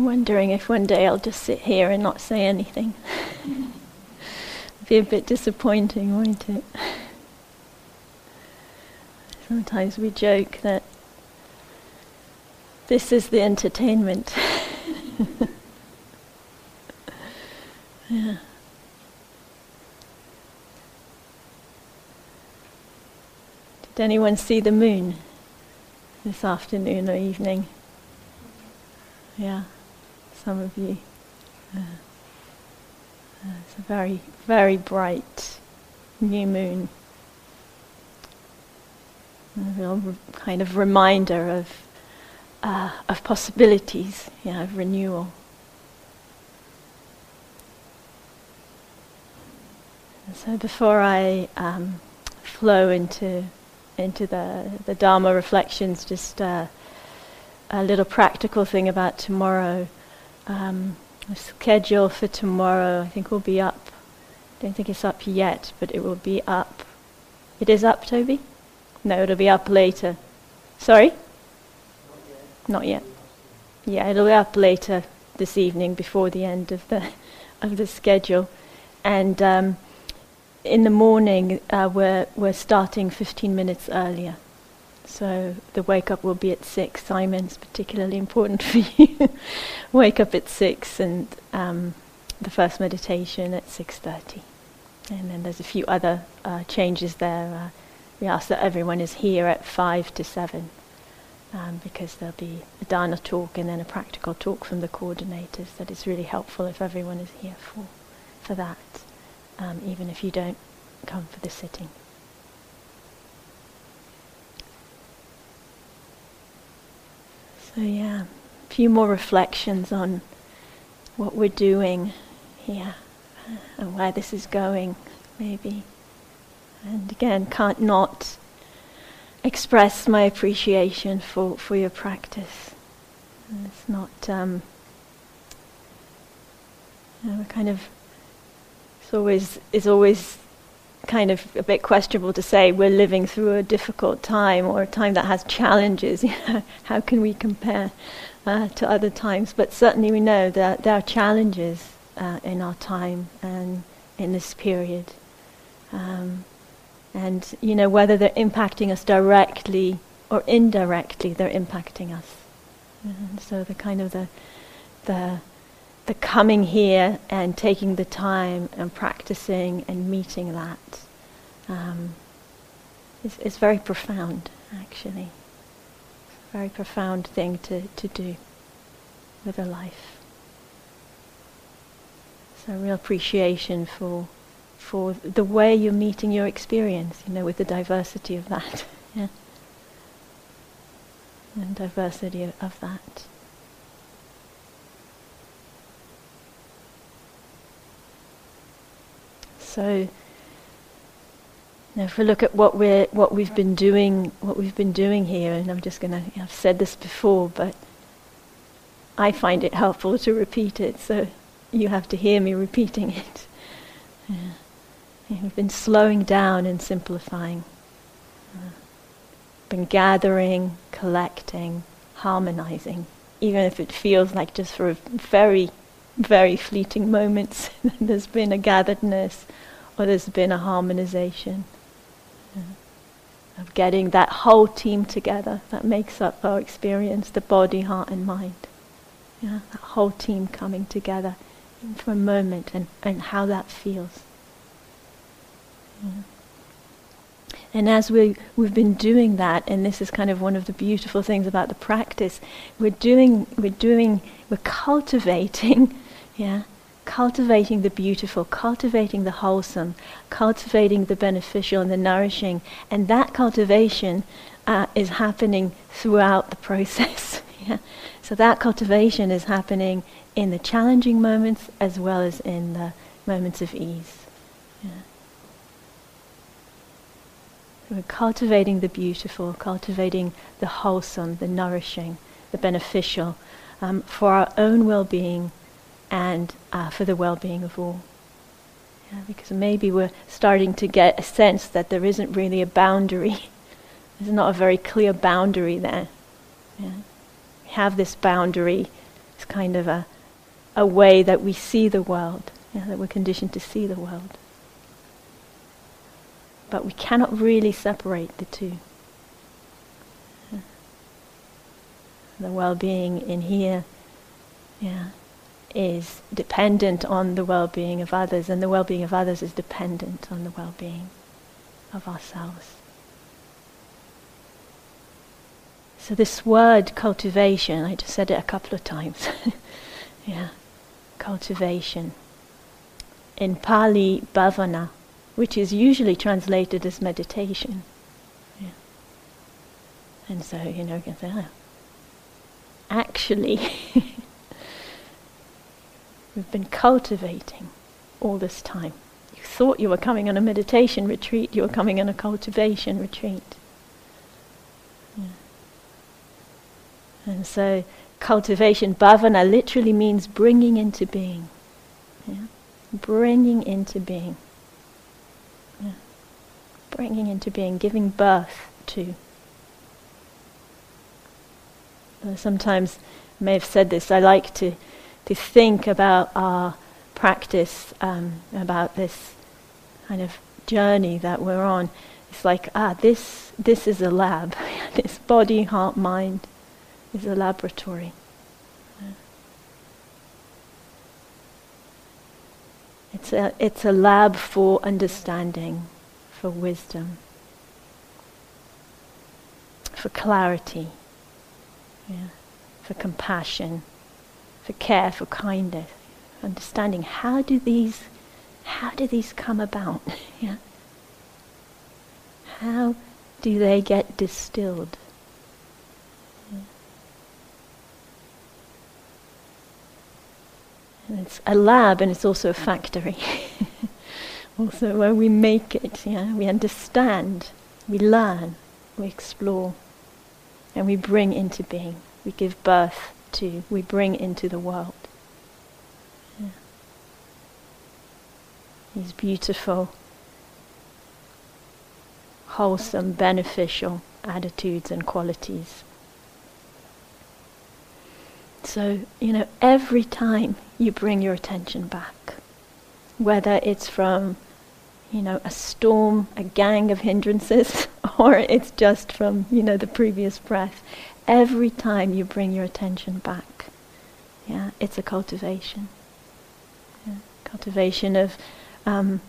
I'm wondering if one day I'll just sit here and not say anything. be a bit disappointing, won't it? Sometimes we joke that this is the entertainment. yeah. Did anyone see the moon this afternoon or evening? Yeah, some of you. Uh, uh, it's a very, very bright new moon. A real re- kind of reminder of uh, of possibilities, yeah, of renewal. And so before I um, flow into into the the Dharma reflections, just uh, a little practical thing about tomorrow. Um, the schedule for tomorrow, I think, will be up. I don't think it's up yet, but it will be up. It is up, Toby? No, it'll be up later. Sorry? Not yet. Yeah, it'll be up later this evening before the end of the of the schedule, and um, in the morning uh, we're we're starting 15 minutes earlier. So the wake up will be at six. Simon's particularly important for you. wake up at six, and um, the first meditation at six thirty. And then there's a few other uh, changes there. Uh, we ask that everyone is here at five to seven, um, because there'll be a dharma talk and then a practical talk from the coordinators. That is really helpful if everyone is here for for that, um, even if you don't come for the sitting. So yeah, a few more reflections on what we're doing here and where this is going, maybe. And again, can't not express my appreciation for, for your practice. And it's not, um, you know, kind of, it's always, it's always kind of a bit questionable to say we're living through a difficult time or a time that has challenges. How can we compare uh, to other times? But certainly we know that there are challenges uh, in our time and in this period. Um, and you know whether they're impacting us directly or indirectly, they're impacting us. So the kind of the the the coming here and taking the time and practicing and meeting that um, is, is very profound, actually. It's a very profound thing to, to do with a life. So real appreciation for for the way you're meeting your experience, you know, with the diversity of that. yeah. And diversity of, of that. So now if we look at what we're what we've been doing what we've been doing here, and I'm just gonna I've said this before, but I find it helpful to repeat it, so you have to hear me repeating it. Yeah. We've been slowing down and simplifying. Been gathering, collecting, harmonizing, even if it feels like just for a very very fleeting moments. there's been a gatheredness or there's been a harmonization yeah. of getting that whole team together that makes up our experience, the body, heart, and mind. Yeah, that whole team coming together for a moment and, and how that feels. Yeah. And as we, we've been doing that, and this is kind of one of the beautiful things about the practice, we're doing, we're doing, we're cultivating yeah? Cultivating the beautiful, cultivating the wholesome, cultivating the beneficial and the nourishing. And that cultivation uh, is happening throughout the process. yeah? So that cultivation is happening in the challenging moments as well as in the moments of ease. Yeah. We're cultivating the beautiful, cultivating the wholesome, the nourishing, the beneficial um, for our own well being and uh, for the well-being of all. Yeah, because maybe we're starting to get a sense that there isn't really a boundary. There's not a very clear boundary there. Yeah. We have this boundary It's kind of a, a way that we see the world, yeah, that we're conditioned to see the world. But we cannot really separate the two. The well-being in here, yeah, is dependent on the well-being of others, and the well-being of others is dependent on the well-being of ourselves. So this word cultivation, I just said it a couple of times. yeah, cultivation. In Pali, bhavana, which is usually translated as meditation. Yeah. And so, you know, you can say, oh, actually, we've been cultivating all this time. You thought you were coming on a meditation retreat, you were coming on a cultivation retreat. Yeah. And so, cultivation, bhavana, literally means bringing into being. Yeah? Bringing into being. Bringing into being, giving birth to. Uh, sometimes, I may have said this, I like to, to think about our practice, um, about this kind of journey that we're on. It's like, ah, this, this is a lab. this body, heart, mind is a laboratory. It's a, it's a lab for understanding, for wisdom, for clarity, yeah, for compassion, for care, for kindness, understanding how do these how do these come about? yeah. How do they get distilled? it's a lab and it's also a factory. also where we make it, yeah, we understand, we learn, we explore, and we bring into being. We give birth to, we bring into the world. Yeah. These beautiful, wholesome, beneficial attitudes and qualities. So, you know, every time you bring your attention back, whether it's from, you know, a storm, a gang of hindrances, or it's just from, you know, the previous breath, every time you bring your attention back, yeah, it's a cultivation. Yeah, cultivation of um,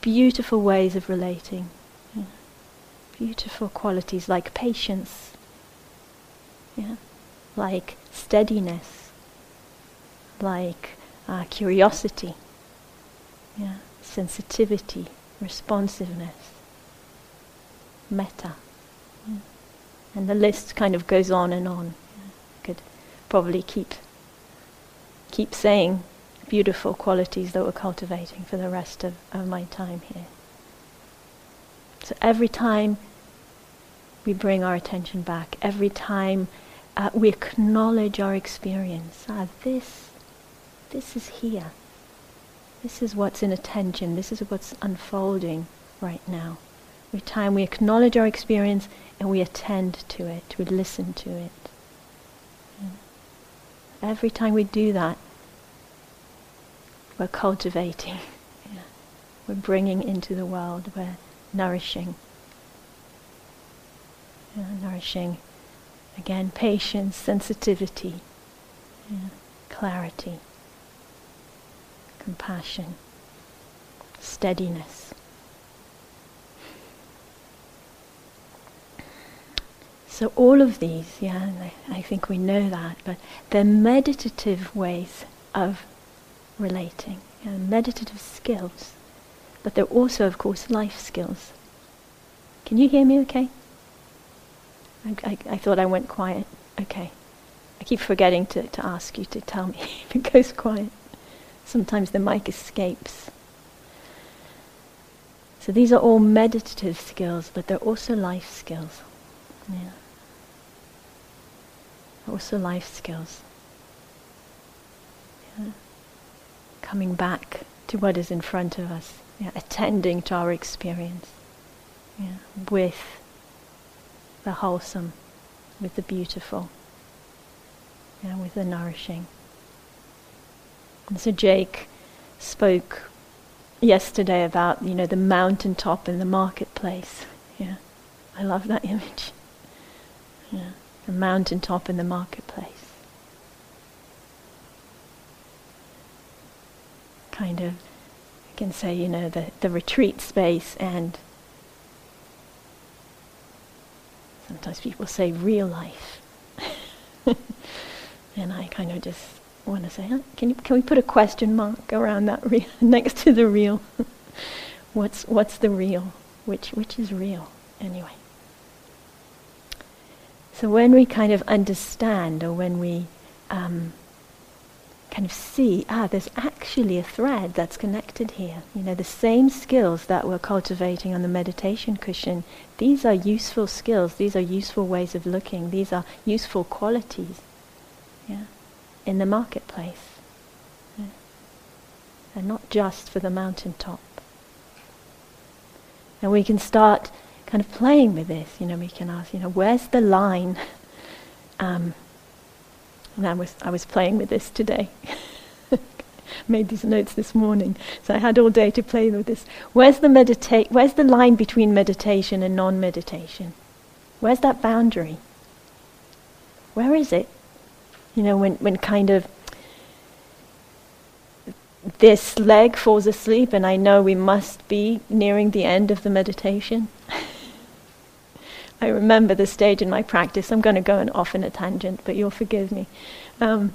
beautiful ways of relating, yeah, beautiful qualities like patience, yeah, like steadiness, like uh, curiosity, yeah, sensitivity, responsiveness, metta. Yeah. And the list kind of goes on and on. Yeah. Could probably keep keep saying beautiful qualities that we're cultivating for the rest of, of my time here. So every time we bring our attention back, every time uh, we acknowledge our experience. Ah, this, this is here. This is what's in attention. This is what's unfolding right now. Every time we acknowledge our experience and we attend to it, we listen to it. Yeah. Every time we do that, we're cultivating. Yeah. We're bringing into the world. We're nourishing. Yeah, nourishing Again, patience, sensitivity, clarity, compassion, steadiness. So all of these, yeah, I, think we know that, but they're meditative ways of relating, yeah, meditative skills. But they're also, of course, life skills. Can you hear me okay? I, I, I thought I went quiet. Okay. I keep forgetting to, to ask you to tell me if it goes quiet. Sometimes the mic escapes. So these are all meditative skills, but they're also life skills. Yeah. Also life skills. Yeah. Coming back to what is in front of us. Yeah. Attending to our experience. Yeah. With the wholesome, with the beautiful, and with the nourishing. And so Jake spoke yesterday about, you know, the mountaintop in the marketplace. Yeah. I love that image. Yeah. The mountaintop in the marketplace. Kind of, I can say, you know, the, the retreat space and sometimes people say real life. and I kind of just want to say, huh, can, you, can we put a question mark around that re- next to the real? what's, what's the real? Which, which is real, anyway? So when we kind of understand or when we um, kind of see, ah, there's actually a thread that's connected here. You know, the same skills that we're cultivating on the meditation cushion, these are useful skills, these are useful ways of looking, these are useful qualities yeah, in the marketplace. Yeah. And not just for the mountaintop. And we can start kind of playing with this. You know, we can ask, you know, where's the line? Um, and I was, I was playing with this today. Made these notes this morning, so I had all day to play with this. Where's the medita- Where's the line between meditation and non-meditation? Where's that boundary? Where is it? You know, when, when kind of this leg falls asleep and I know we must be nearing the end of the meditation. I remember the stage in my practice. I'm going to go off in a tangent, but you'll forgive me. Um,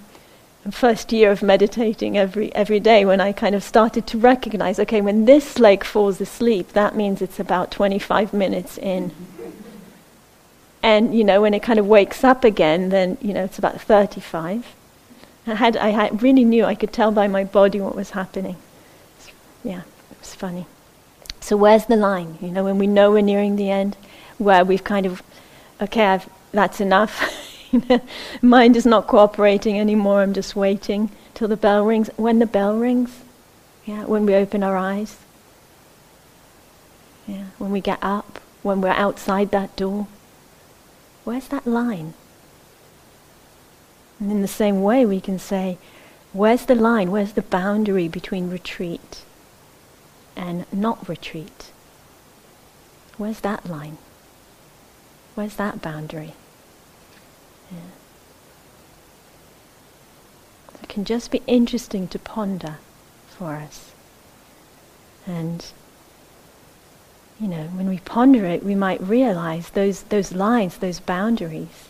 first year of meditating every every day, when I kind of started to recognize, okay, when this leg falls asleep, that means it's about 25 minutes in. And you know, when it kind of wakes up again, then you know it's about 35. I had I had, really knew I could tell by my body what was happening. Yeah, it was funny. So where's the line? You know, when we know we're nearing the end where we've kind of, okay, I've, that's enough. Mind is not cooperating anymore. I'm just waiting till the bell rings. When the bell rings, yeah, when we open our eyes, yeah, when we get up, when we're outside that door, where's that line? And in the same way, we can say, where's the line? Where's the boundary between retreat and not retreat? Where's that line? Where's that boundary? Yeah. It can just be interesting to ponder for us. And, you know, when we ponder it, we might realize those, those lines, those boundaries,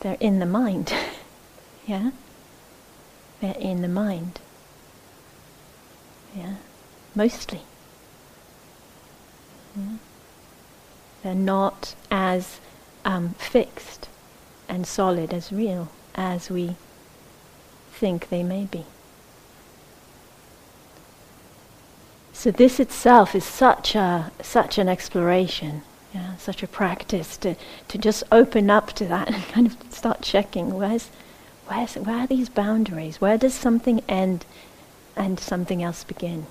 they're in the mind. yeah? They're in the mind. Yeah? Mostly. Yeah? They're not as um, fixed and solid as real as we think they may be. So this itself is such a such an exploration, yeah, such a practice to, to just open up to that and kind of start checking where's where's where are these boundaries? Where does something end and something else begin?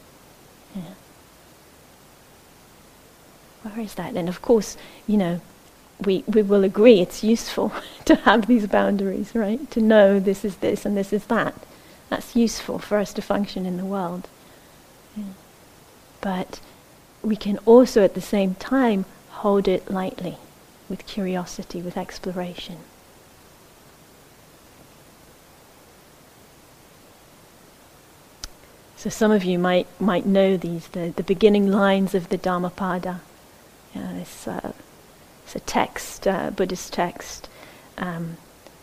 Yeah. Where is that? And of course, you know, we, we will agree it's useful to have these boundaries, right? To know this is this and this is that. That's useful for us to function in the world. Yeah. But we can also at the same time hold it lightly with curiosity, with exploration. So some of you might might know these, the, the beginning lines of the Dhammapada. Yeah, it's, uh, it's a text, uh, Buddhist text, um,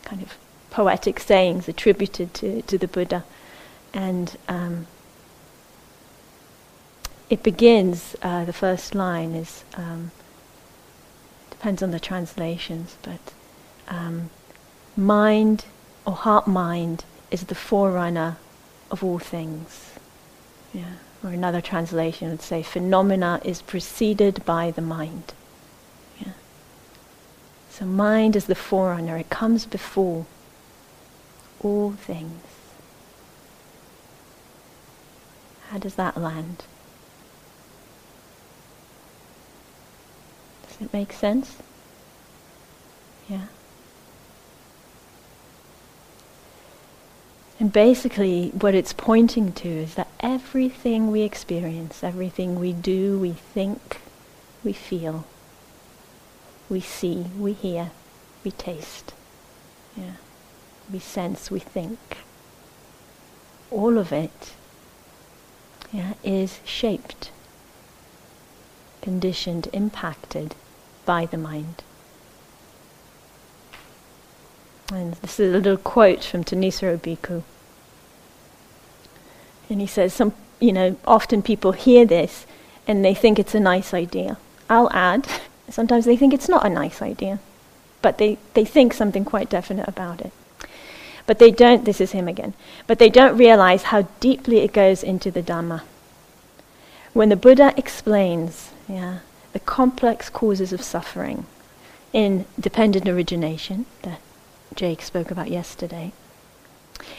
kind of poetic sayings attributed to, to the Buddha. And um, it begins, uh, the first line is, um, depends on the translations, but um, mind or heart mind is the forerunner of all things. Yeah. Or another translation would say, phenomena is preceded by the mind. Yeah. So mind is the forerunner, it comes before all things. How does that land? It makes sense? Yeah. And basically, what it's pointing to is that everything we experience, everything we do, we think, we feel, we see, we hear, we taste, yeah, we sense, we think, all of it yeah, is shaped, conditioned, impacted by the mind. And this is a little quote from Thanissaro Bhikkhu. And he says, some, you know, often people hear this and they think it's a nice idea. I'll add, sometimes they think it's not a nice idea, but they, they think something quite definite about it. But they don't, this is him again, but they don't realize how deeply it goes into the Dhamma. When the Buddha explains yeah, the complex causes of suffering in dependent origination that Jake spoke about yesterday,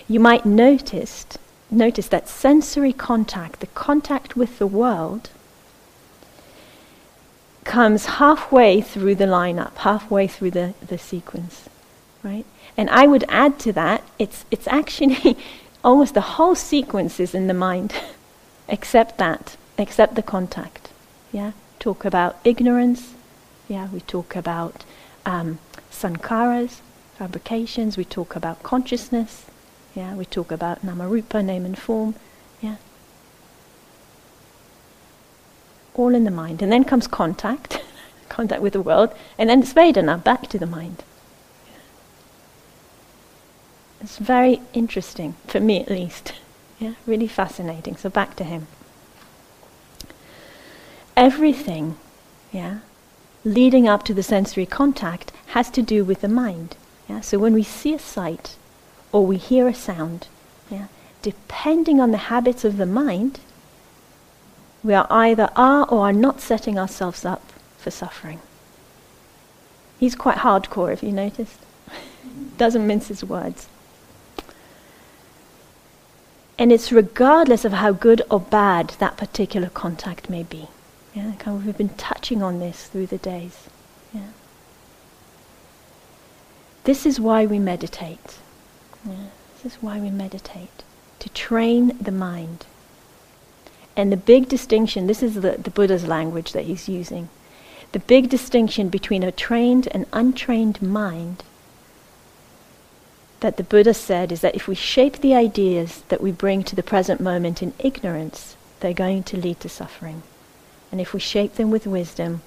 you might notice, notice that sensory contact, the contact with the world, comes halfway through the lineup, halfway through the, the sequence, right? And I would add to that, it's, it's actually almost the whole sequence is in the mind, except that, except the contact. Yeah, talk about ignorance. Yeah, we talk about um, sankharas, fabrications. We talk about consciousness. Yeah, we talk about namarupa, name and form. Yeah, all in the mind, and then comes contact, contact with the world, and then it's Vedana, back to the mind. It's very interesting, for me at least. Yeah, really fascinating. So back to him. Everything, yeah, leading up to the sensory contact has to do with the mind. Yeah? So when we see a sight or we hear a sound, yeah, depending on the habits of the mind, we are either are or are not setting ourselves up for suffering. He's quite hardcore, if you noticed. Doesn't mince his words. And it's regardless of how good or bad that particular contact may be. Yeah, kind of we've been touching on this through the days. Yeah. This is why we meditate. Yeah, this is why we meditate. To train the mind. And the big distinction, this is the, the Buddha's language that he's using. The big distinction between a trained and untrained mind that the Buddha said is that if we shape the ideas that we bring to the present moment in ignorance, they're going to lead to suffering. And if we shape them with wisdom,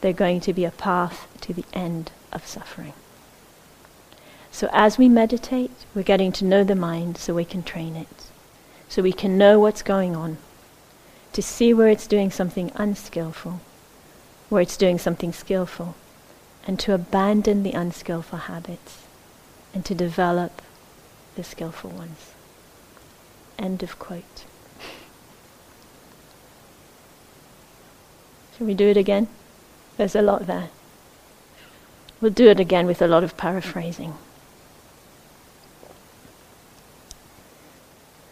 they're going to be a path to the end of suffering. So as we meditate, we're getting to know the mind so we can train it. So we can know what's going on to see where it's doing something unskillful, where it's doing something skillful, and to abandon the unskillful habits and to develop the skillful ones. End of quote. Shall we do it again? There's a lot there. We'll do it again with a lot of paraphrasing.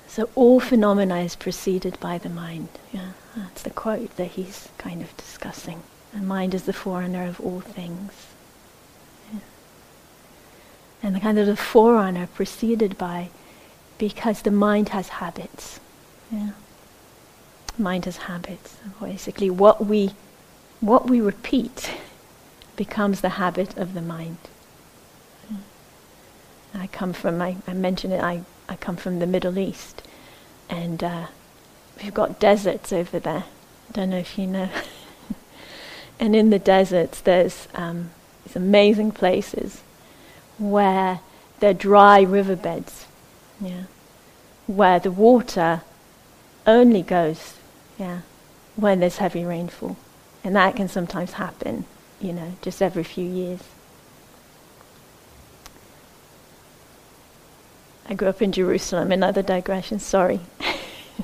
So all phenomena is preceded by the mind. Yeah, that's the quote that he's kind of discussing. The mind is the forerunner of all things. Yeah. And the kind of the forerunner preceded by because the mind has habits. Yeah. Mind has habits. Basically what we what we repeat becomes the habit of the mind. I come from I, I mentioned it I I come from the Middle East, and uh, we've got deserts over there. I don't know if you know. and in the deserts, there's um, these amazing places where they're dry riverbeds, yeah, where the water only goes, yeah, when there's heavy rainfall, and that can sometimes happen, you know, just every few years. I grew up in Jerusalem, another digression, sorry.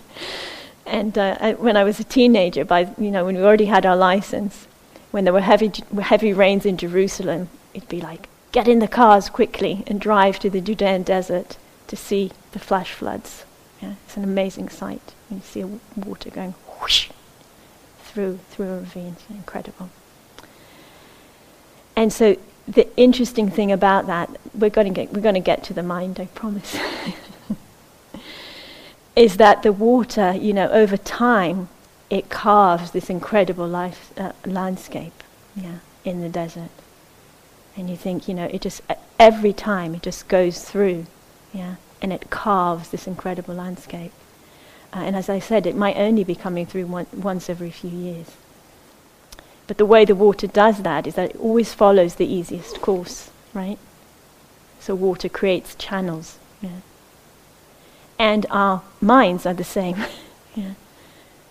and uh, I, when I was a teenager, by, you know, when we already had our license, when there were heavy, heavy rains in Jerusalem, it'd be like, get in the cars quickly and drive to the Judean desert to see the flash floods. Yeah, it's an amazing sight. You see water going whoosh through, through a ravine. Incredible. And so the interesting thing about that, we're going to get, we're going to get to the mind, I promise. is that the water, you know, over time, it carves this incredible life uh, landscape, yeah, in the desert. And you think, you know, it just every time it just goes through, yeah, and it carves this incredible landscape. Uh, and as I said, it might only be coming through one, once every few years. But the way the water does that is that it always follows the easiest course, right? So water creates channels. Yeah. And our minds are the same. yeah.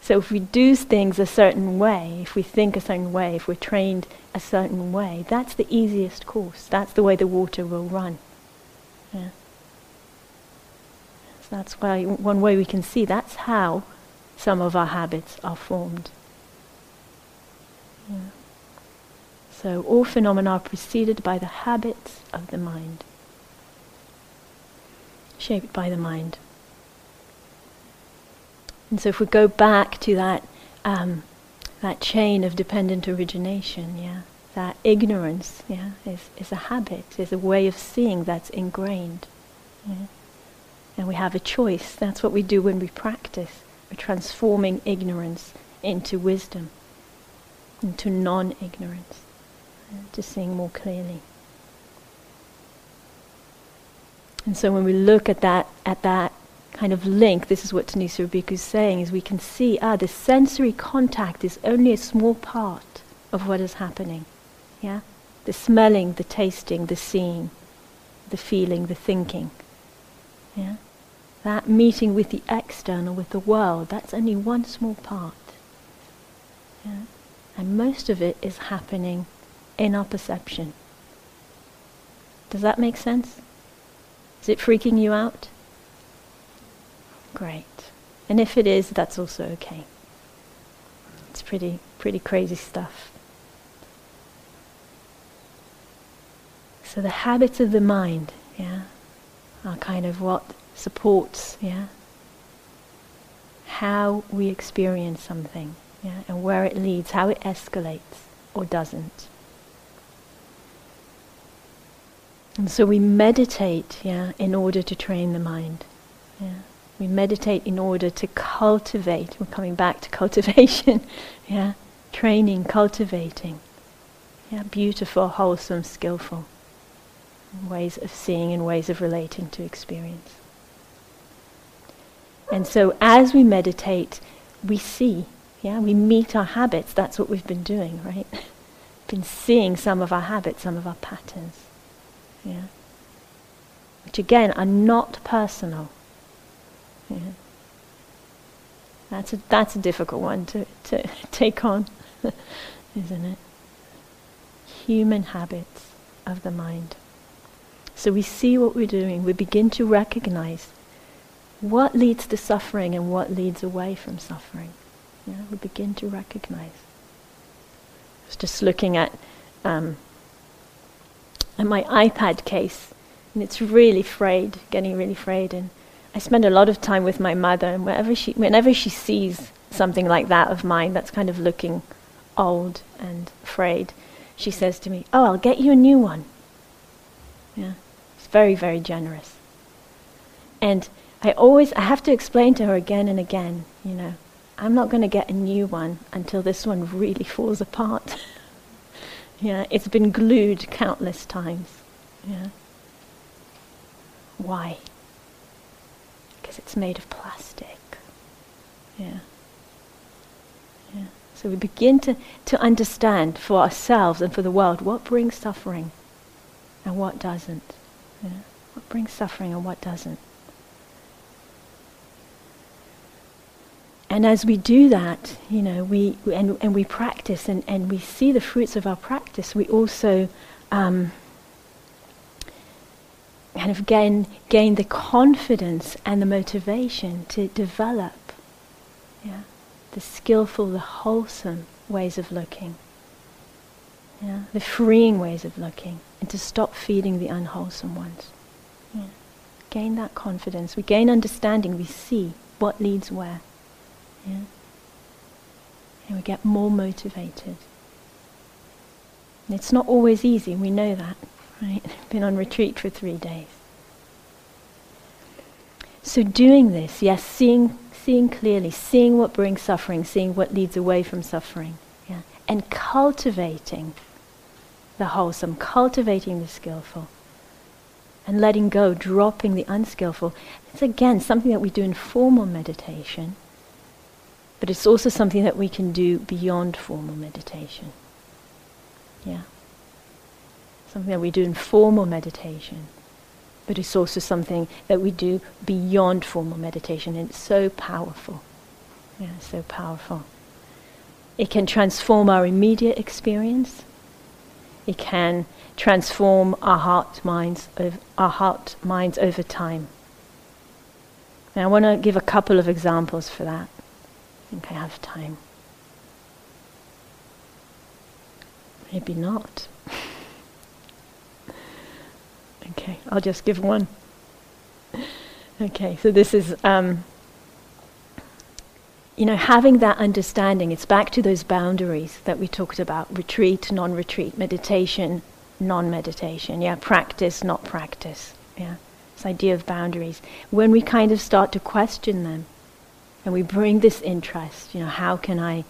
So if we do things a certain way, if we think a certain way, if we're trained a certain way, that's the easiest course. That's the way the water will run. Yeah. So that's why one way we can see that's how some of our habits are formed. Yeah. So all phenomena are preceded by the habits of the mind, shaped by the mind. And so if we go back to that um, that chain of dependent origination, yeah, that ignorance, yeah, is, is a habit, is a way of seeing that's ingrained. Yeah? And we have a choice. That's what we do when we practice. We're transforming ignorance into wisdom, into non-ignorance, yeah? to seeing more clearly. And so when we look at that, at that kind of link, this is what Thanissaro Bhikkhu is saying, is we can see, ah, the sensory contact is only a small part of what is happening. Yeah? The smelling, the tasting, the seeing, the feeling, the thinking. Yeah? That meeting with the external, with the world, that's only one small part. Yeah? And most of it is happening in our perception. Does that make sense? Is it freaking you out? Great. And if it is, that's also okay. It's pretty, pretty crazy stuff. So the habits of the mind, yeah, are kind of what supports, yeah, how we experience something, yeah, and where it leads, how it escalates or doesn't. And so we meditate, yeah, in order to train the mind, yeah. We meditate in order to cultivate. We're coming back to cultivation. yeah, training, cultivating. Yeah, beautiful, wholesome, skillful ways of seeing and ways of relating to experience. And so as we meditate, we see, yeah, we meet our habits. That's what we've been doing, right? been seeing some of our habits, some of our patterns. Yeah. Which again are not personal. Yeah. That's a, that's a difficult one to, to take on, isn't it? Human habits of the mind. So we see what we're doing, we begin to recognize what leads to suffering and what leads away from suffering. Yeah, we begin to recognize. I was just looking at, um, at my iPad case, and it's really frayed, getting really frayed, and I spend a lot of time with my mother, and whenever she, whenever she sees something like that of mine that's kind of looking old and frayed, she says to me, "Oh, I'll get you a new one." Yeah, it's very, very generous. And I always, I have to explain to her again and again, you know, I'm not going to get a new one until this one really falls apart. yeah, it's been glued countless times. Yeah. Why? because it's made of plastic. Yeah. Yeah. So we begin to, to understand for ourselves and for the world what brings suffering and what doesn't. Yeah. What brings suffering and what doesn't. And as we do that, you know, we, and, and we practice and, and we see the fruits of our practice, we also um, kind of gain, gain the confidence and the motivation to develop yeah, the skillful, the wholesome ways of looking, yeah, the freeing ways of looking, and to stop feeding the unwholesome ones. Yeah. Gain that confidence. We gain understanding. We see what leads where. Yeah. And we get more motivated. And it's not always easy, we know that right? Been on retreat for three days. So doing this, yes, seeing, seeing clearly, seeing what brings suffering, seeing what leads away from suffering, yeah, and cultivating the wholesome, cultivating the skillful, and letting go, dropping the unskillful. It's again something that we do in formal meditation, but it's also something that we can do beyond formal meditation. Yeah. Something that we do in formal meditation but it's also something that we do beyond formal meditation, and it's so powerful. Yeah, so powerful. It can transform our immediate experience. It can transform our heart minds, our heart minds over time. Now, I want to give a couple of examples for that. Think I have time. Maybe not. Okay, I'll just give one. Okay, so this is, um, you know, having that understanding, it's back to those boundaries that we talked about retreat, non retreat, meditation, non meditation, yeah, practice, not practice, yeah, this idea of boundaries. When we kind of start to question them and we bring this interest, you know, how can I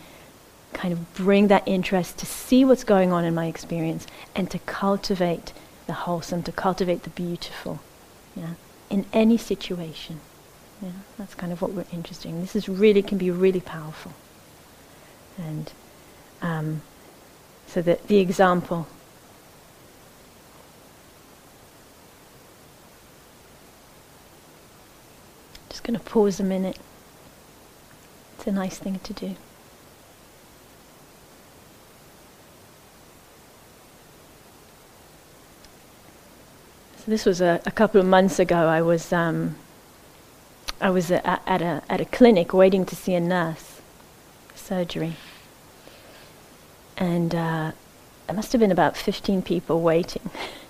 kind of bring that interest to see what's going on in my experience and to cultivate the wholesome, to cultivate the beautiful, yeah, in any situation. Yeah, that's kind of what we're interested in. This is really can be really powerful. And um, so the the example. Just going to pause a minute. A nice thing to do. So this was a, a, couple of months ago. I was um, I was at, at, a at a clinic waiting to see a nurse, surgery, and uh, there must have been about fifteen people waiting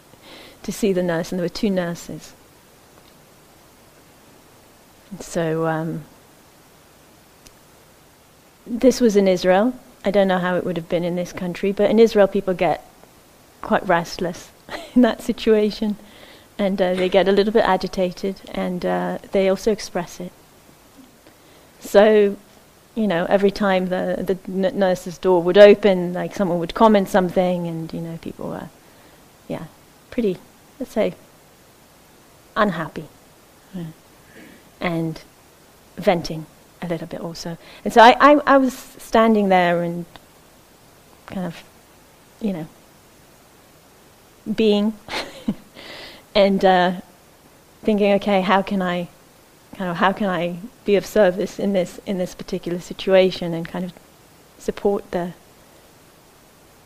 to see the nurse, and there were two nurses. And so um, this was in Israel. I don't know how it would have been in this country, but in Israel, people get quite restless in that situation and uh, they get a little bit agitated, and uh, they also express it. So, you know, every time the the n- nurse's door would open, like someone would comment something, and you know, people were, yeah, pretty, let's say, unhappy, yeah. and venting a little bit also. And so I, I, I was standing there and kind of, you know, being. and uh, thinking, okay, how can I, kind of, how can I be of service in this in this particular situation, and kind of support the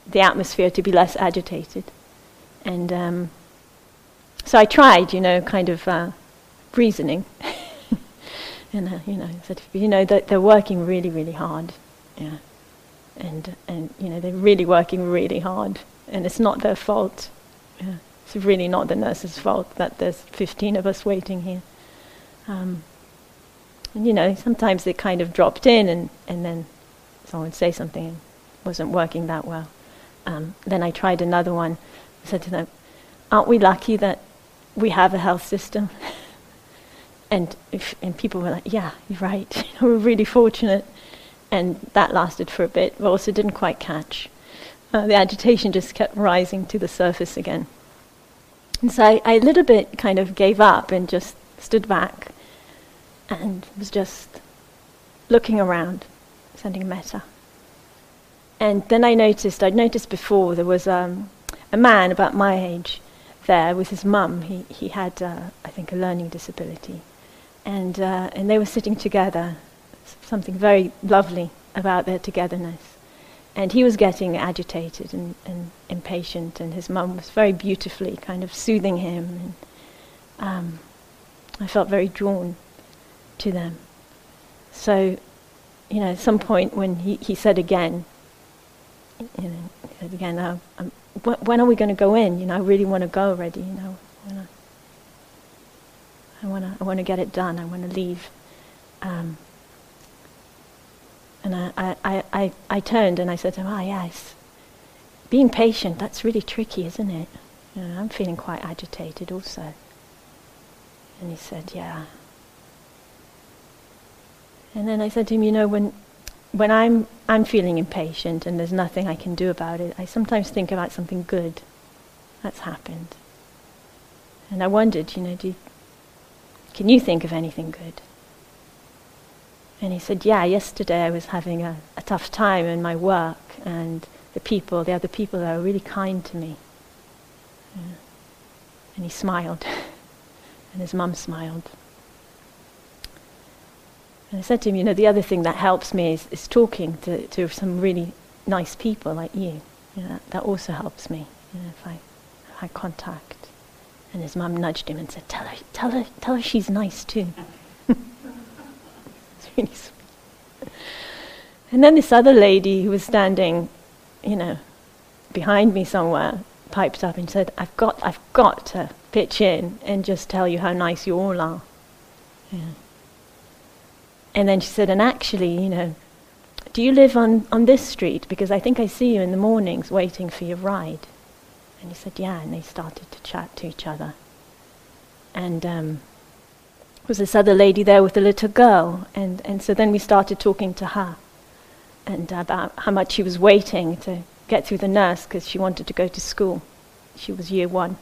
the atmosphere to be less agitated, and um, so I tried, you know, kind of uh, reasoning, and uh, you know, you know, that they're working really, really hard, yeah, and and you know, they're really working really hard, and it's not their fault, yeah. It's really not the nurse's fault that there's 15 of us waiting here. Um, and you know, sometimes it kind of dropped in, and, and then someone would say something and wasn't working that well. Um, then I tried another one. I said to them, "Aren't we lucky that we have a health system?" and if, and people were like, "Yeah, you're right. we're really fortunate." And that lasted for a bit, but also didn't quite catch. Uh, the agitation just kept rising to the surface again. And so I, I a little bit kind of gave up and just stood back and was just looking around, sending metta. And then I noticed, I'd noticed before, there was um, a man about my age there with his mum. He, he had, uh, I think, a learning disability. And, uh, and they were sitting together, something very lovely about their togetherness and he was getting agitated and, and impatient, and his mum was very beautifully kind of soothing him. And um, I felt very drawn to them. So, you know, at some point when he, he said again, you know, he said again, oh, um, wh- when are we going to go in? You know, I really want to go already. You know, I want to, I want to get it done. I want to leave. Um, and I, I, I, I turned and I said to him, ah, yes. Being patient, that's really tricky, isn't it? You know, I'm feeling quite agitated also. And he said, yeah. And then I said to him, you know, when, when I'm, I'm feeling impatient and there's nothing I can do about it, I sometimes think about something good that's happened. And I wondered, you know, do you, can you think of anything good? And he said, yeah, yesterday I was having a, a tough time in my work and the people, the other people that were really kind to me. Yeah. And he smiled. and his mum smiled. And I said to him, you know, the other thing that helps me is, is talking to, to some really nice people like you. you know, that, that also helps me, you know, if I have contact. And his mum nudged him and said, tell her, tell her, tell her she's nice too. it's really sweet. And then this other lady who was standing, you know, behind me somewhere, piped up and said, I've got, I've got to pitch in and just tell you how nice you all are. Yeah. And then she said, and actually, you know, do you live on, on this street? Because I think I see you in the mornings waiting for your ride. And he said, yeah. And they started to chat to each other. And um, was this other lady there with a little girl. And, and so then we started talking to her and about how much she was waiting to get through the nurse because she wanted to go to school. She was year one.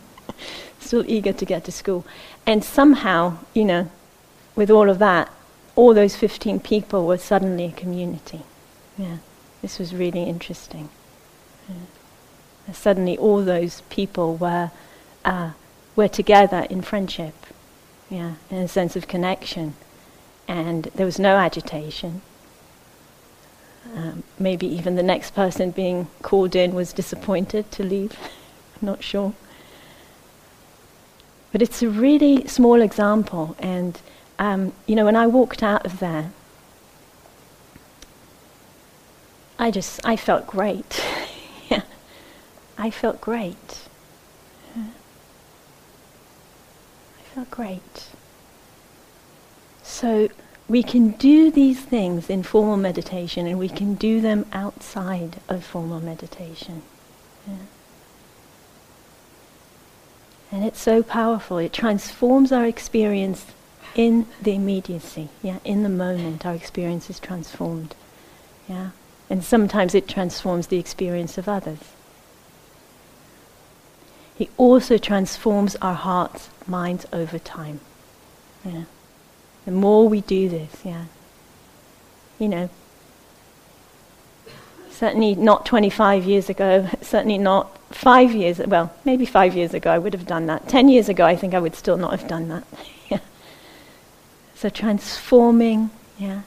Still eager to get to school. And somehow, you know, with all of that, all those 15 people were suddenly a community. Yeah, this was really interesting. Yeah. Suddenly, all those people were uh, were together in friendship. Yeah, in a sense of connection, and there was no agitation. Um, maybe even the next person being called in was disappointed to leave. I'm Not sure. But it's a really small example, and um, you know, when I walked out of there, I just, I felt great. I felt great. I felt great. So we can do these things in formal meditation and we can do them outside of formal meditation. Yeah. And it's so powerful. It transforms our experience in the immediacy, yeah, in the moment, our experience is transformed, yeah, and sometimes it transforms the experience of others. He also transforms our hearts, minds over time. Yeah. The more we do this, yeah. You know, certainly not 25 years ago, certainly not five years, well, maybe five years ago I would have done that. Ten years ago I think I would still not have done that. So transforming, yeah,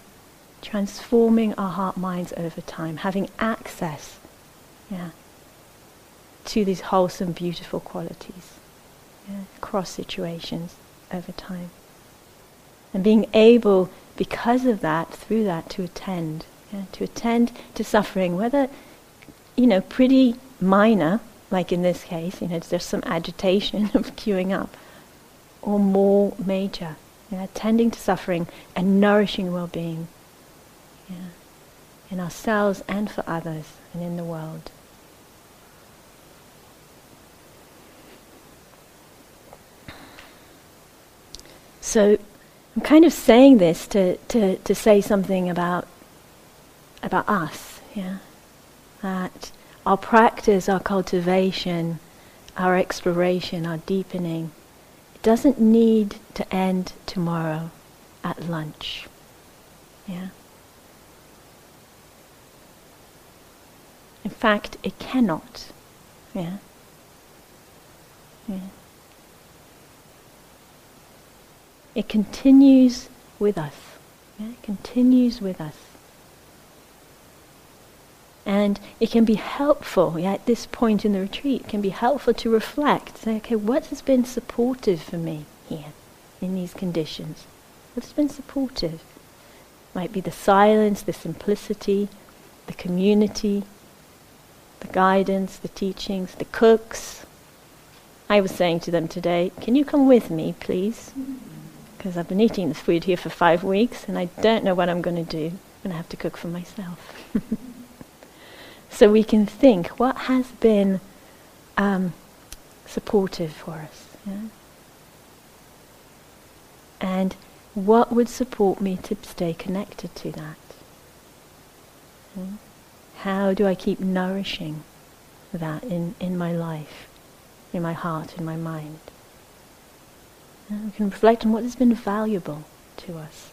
transforming our heart minds over time, having access, yeah, to these wholesome, beautiful qualities, yeah, across situations over time. And being able, because of that, through that, to attend, yeah, to attend to suffering, whether, you know, pretty minor, like in this case, you know, there's some agitation of queuing up, or more major, yeah, tending to suffering and nourishing well-being yeah, in ourselves and for others and in the world. So I'm kind of saying this to, to, to say something about about us, yeah. That our practice, our cultivation, our exploration, our deepening it doesn't need to end tomorrow at lunch. Yeah? In fact, it cannot. Yeah? Yeah. It continues with us. Yeah? It continues with us. And it can be helpful, yeah, at this point in the retreat, can be helpful to reflect, say, okay, what has been supportive for me here in these conditions? What's been supportive? Might be the silence, the simplicity, the community, the guidance, the teachings, the cooks. I was saying to them today, can you come with me, please? Because I've been eating this food here for five weeks and I don't know what I'm going to do. I'm going to have to cook for myself. so we can think what has been um, supportive for us. Yeah? And what would support me to stay connected to that? How do I keep nourishing that in, in my life, in my heart, in my mind? We can reflect on what has been valuable to us.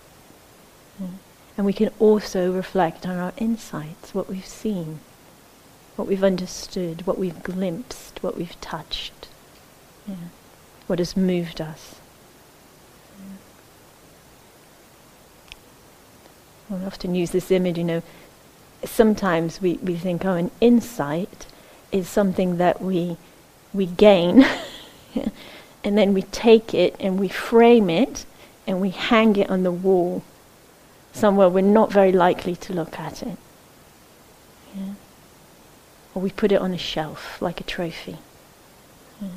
And we can also reflect on our insights, what we've seen, what we've understood, what we've glimpsed, what we've touched, what has moved us. I often use this image, you know, sometimes we, we think, oh, an insight is something that we, we gain, and then we take it and we frame it and we hang it on the wall somewhere we're not very likely to look at it. Yeah. Or we put it on a shelf like a trophy. Yeah.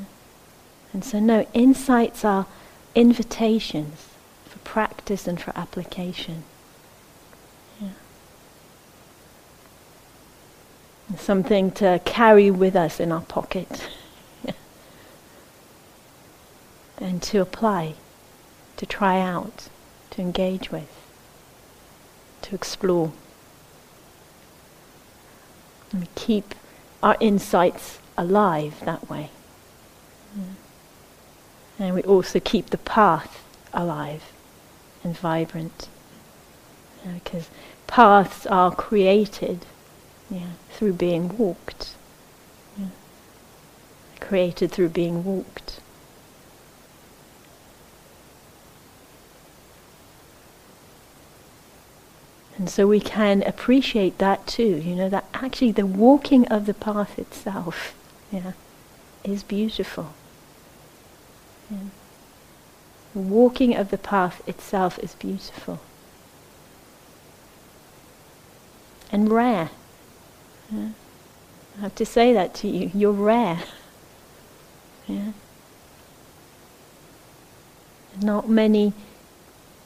And so, no, insights are invitations for practice and for application. Yeah. Something to carry with us in our pocket. And to apply, to try out, to engage with to explore. And we keep our insights alive that way. Yeah. And we also keep the path alive and vibrant. Yeah, because paths are created yeah, through being walked. Created through being walked. And so we can appreciate that too, you know, that actually the walking of the path itself, yeah, is beautiful. Yeah. The walking of the path itself is beautiful. And rare. Yeah. I have to say that to you. You're rare. Yeah. Not many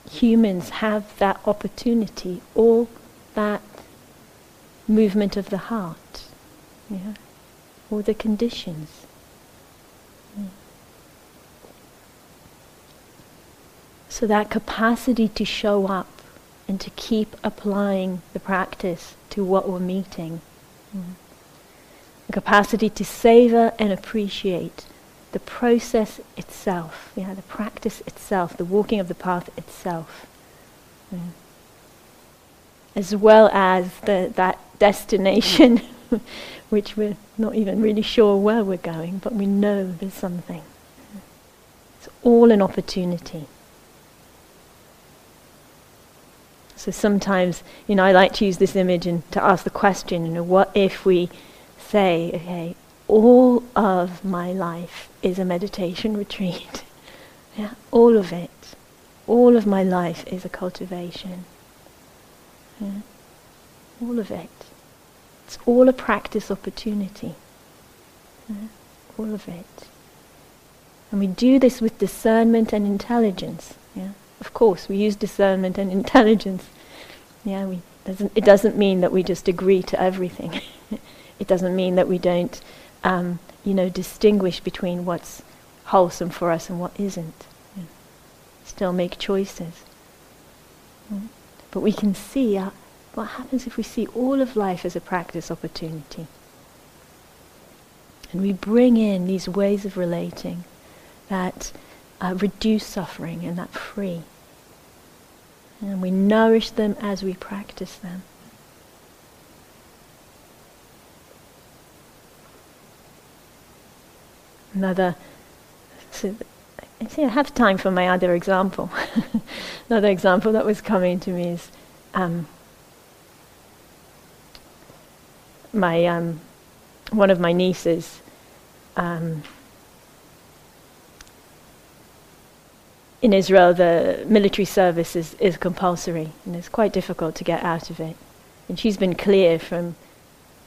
humans have that opportunity or that movement of the heart, yeah, or the conditions. So that capacity to show up and to keep applying the practice to what we're meeting. The capacity to savor and appreciate the process itself, yeah, the practice itself, the walking of the path itself, as well as the, that destination, which we're not even really sure where we're going, but we know there's something. It's all an opportunity. So sometimes, you know, I like to use this image and to ask the question, you know, what if we say, okay, all of my life is a meditation retreat. yeah, all of it. All of my life is a cultivation. Yeah, all of it. It's all a practice opportunity. Yeah, all of it. And we do this with discernment and intelligence. Yeah? Of course, we use discernment and intelligence. Yeah, we, doesn't, it doesn't mean that we just agree to everything. it doesn't mean that we don't um, you know, distinguish between what's wholesome for us and what isn't. Still make choices. Mm. But we can see uh, what happens if we see all of life as a practice opportunity. And we bring in these ways of relating that uh, reduce suffering and that free. And we nourish them as we practice them. Another. So I think I have time for my other example. another example that was coming to me is um, my um, one of my nieces. Um, in Israel, the military service is, is compulsory, and it's quite difficult to get out of it. And she's been clear from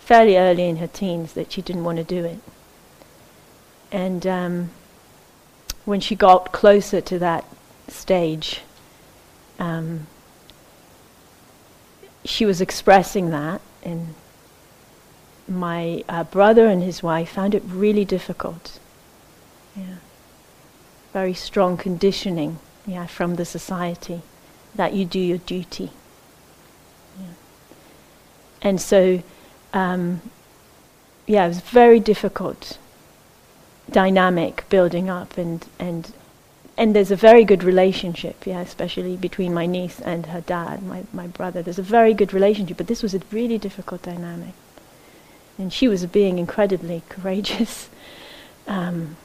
fairly early in her teens that she didn't want to do it. And um, when she got closer to that stage, um, she was expressing that, and my uh, brother and his wife found it really difficult. Yeah. Very strong conditioning yeah, from the society, that you do your duty. Yeah. And so, um, yeah, it was very difficult dynamic building up and, and and there's a very good relationship, yeah, especially between my niece and her dad, my, my brother. There's a very good relationship, but this was a really difficult dynamic. And she was being incredibly courageous. Um,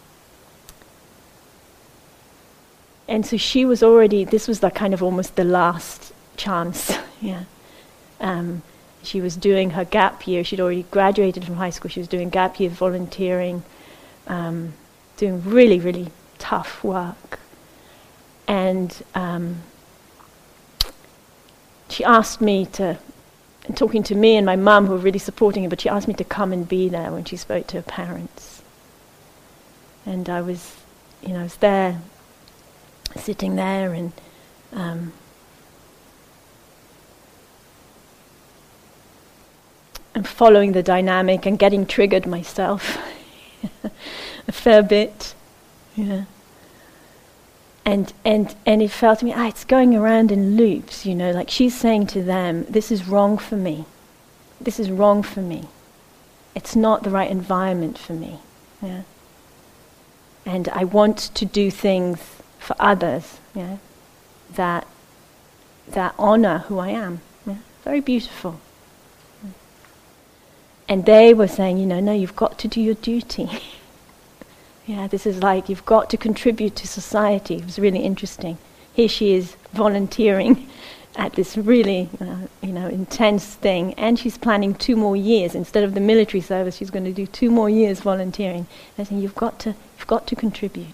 and so she was already, this was like kind of almost the last chance, yeah. Um, she was doing her gap year. She'd already graduated from high school. She was doing gap year volunteering, um, doing really, really tough work and um, she asked me to, talking to me and my mum, who were really supporting her, but she asked me to come and be there when she spoke to her parents. And I was, you know, I was there, sitting there, and um, and following the dynamic and getting triggered myself a fair bit. Yeah and and and it felt to me, ah, it's going around in loops, you know, like she's saying to them, this is wrong for me. This is wrong for me. It's not the right environment for me. Yeah. And I want to do things for others, yeah, that that honor who I am. Yeah. Very beautiful. And they were saying, you know, no, you've got to do your duty. Yeah, this is like you've got to contribute to society. It was really interesting. Here she is volunteering at this really, uh, you know, intense thing, and she's planning two more years instead of the military service. She's going to do two more years volunteering. And I think you've got to, you've got to contribute.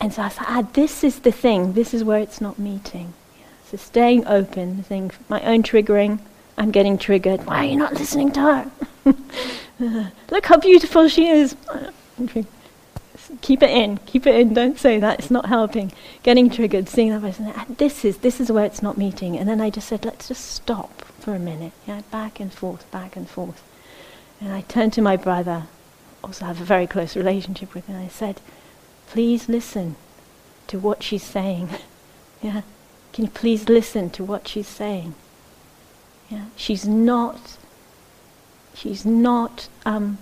And so I said, ah, this is the thing. This is where it's not meeting. Yeah. So staying open, saying my own triggering. I'm getting triggered. Why are you not listening to her? look how beautiful she is. Keep it in, keep it in, don't say that, it's not helping. Getting triggered, seeing that person, this is, this is where it's not meeting. And then I just said, let's just stop for a minute. Yeah, back and forth, back and forth. And I turned to my brother, also have a very close relationship with him, and I said, please listen to what she's saying. yeah, can you please listen to what she's saying? Yeah, she's not, she's not um,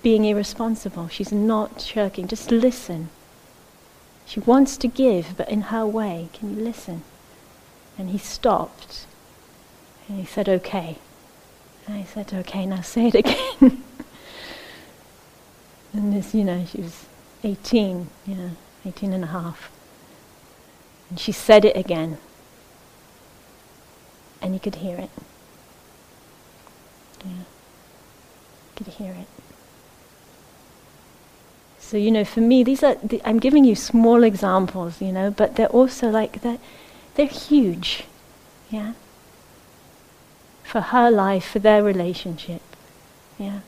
being irresponsible. She's not shirking. Just listen. She wants to give, but in her way. Can you listen? And he stopped. And he said, okay. And I said, okay, now say it again. and this, you know, she was 18, yeah, 18 and a half. And she said it again. And you could hear it. Yeah. Could hear it. So, you know, for me, these are, the, I'm giving you small examples, you know, but they're also like, they're, they're huge, yeah? For her life, for their relationship, yeah?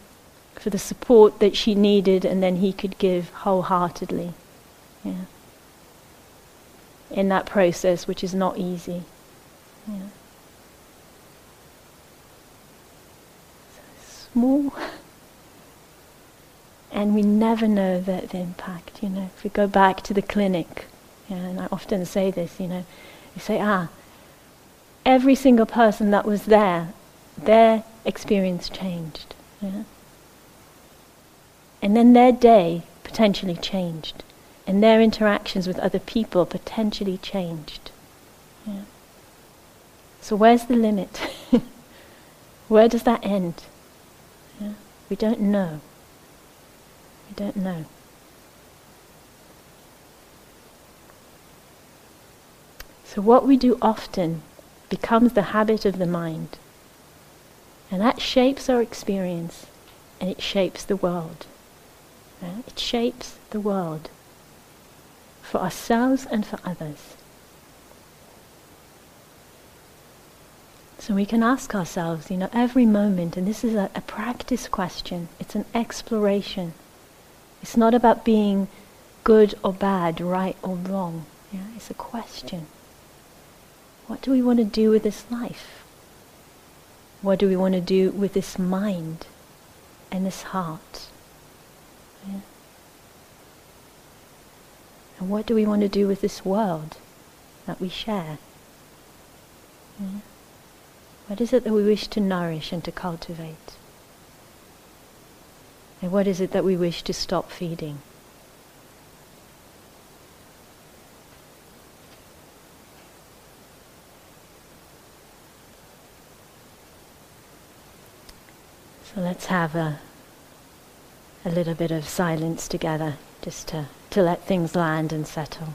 For the support that she needed and then he could give wholeheartedly, yeah? In that process, which is not easy, yeah? Small. and we never know the, the impact, you know. If we go back to the clinic, yeah, and I often say this, you know, you say, ah, every single person that was there, their experience changed. Yeah? And then their day potentially changed. And their interactions with other people potentially changed. Yeah? So where's the limit? Where does that end? We don't know. We don't know. So, what we do often becomes the habit of the mind. And that shapes our experience and it shapes the world. It shapes the world for ourselves and for others. So we can ask ourselves, you know, every moment, and this is a, a practice question, it's an exploration. It's not about being good or bad, right or wrong. Yeah? It's a question. What do we want to do with this life? What do we want to do with this mind and this heart? Yeah? And what do we want to do with this world that we share? Yeah. What is it that we wish to nourish and to cultivate? And what is it that we wish to stop feeding? So let's have a, a little bit of silence together just to, to let things land and settle.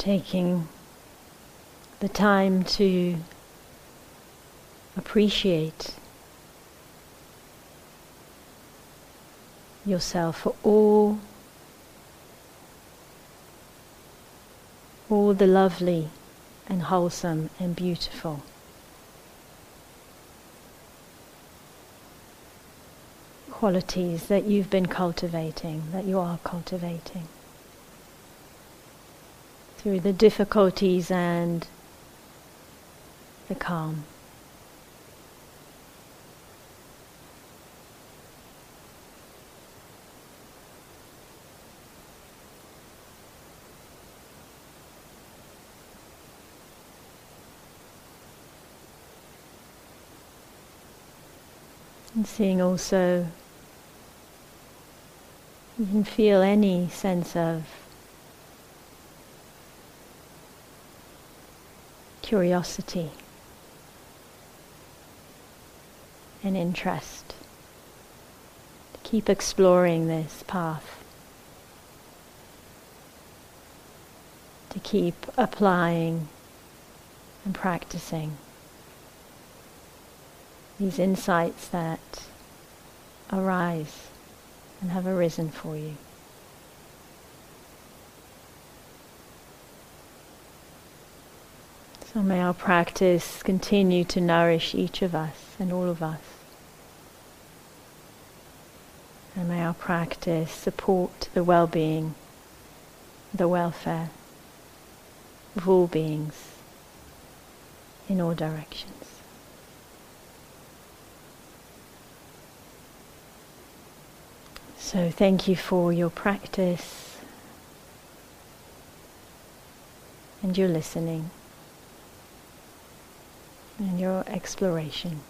Taking the time to appreciate yourself for all all the lovely and wholesome and beautiful. Qualities that you've been cultivating, that you are cultivating through the difficulties and the calm. And seeing also, you can feel any sense of curiosity and interest. To keep exploring this path. To keep applying and practicing these insights that arise and have arisen for you. So may our practice continue to nourish each of us and all of us. And may our practice support the well-being, the welfare of all beings in all directions. So thank you for your practice and your listening and your exploration.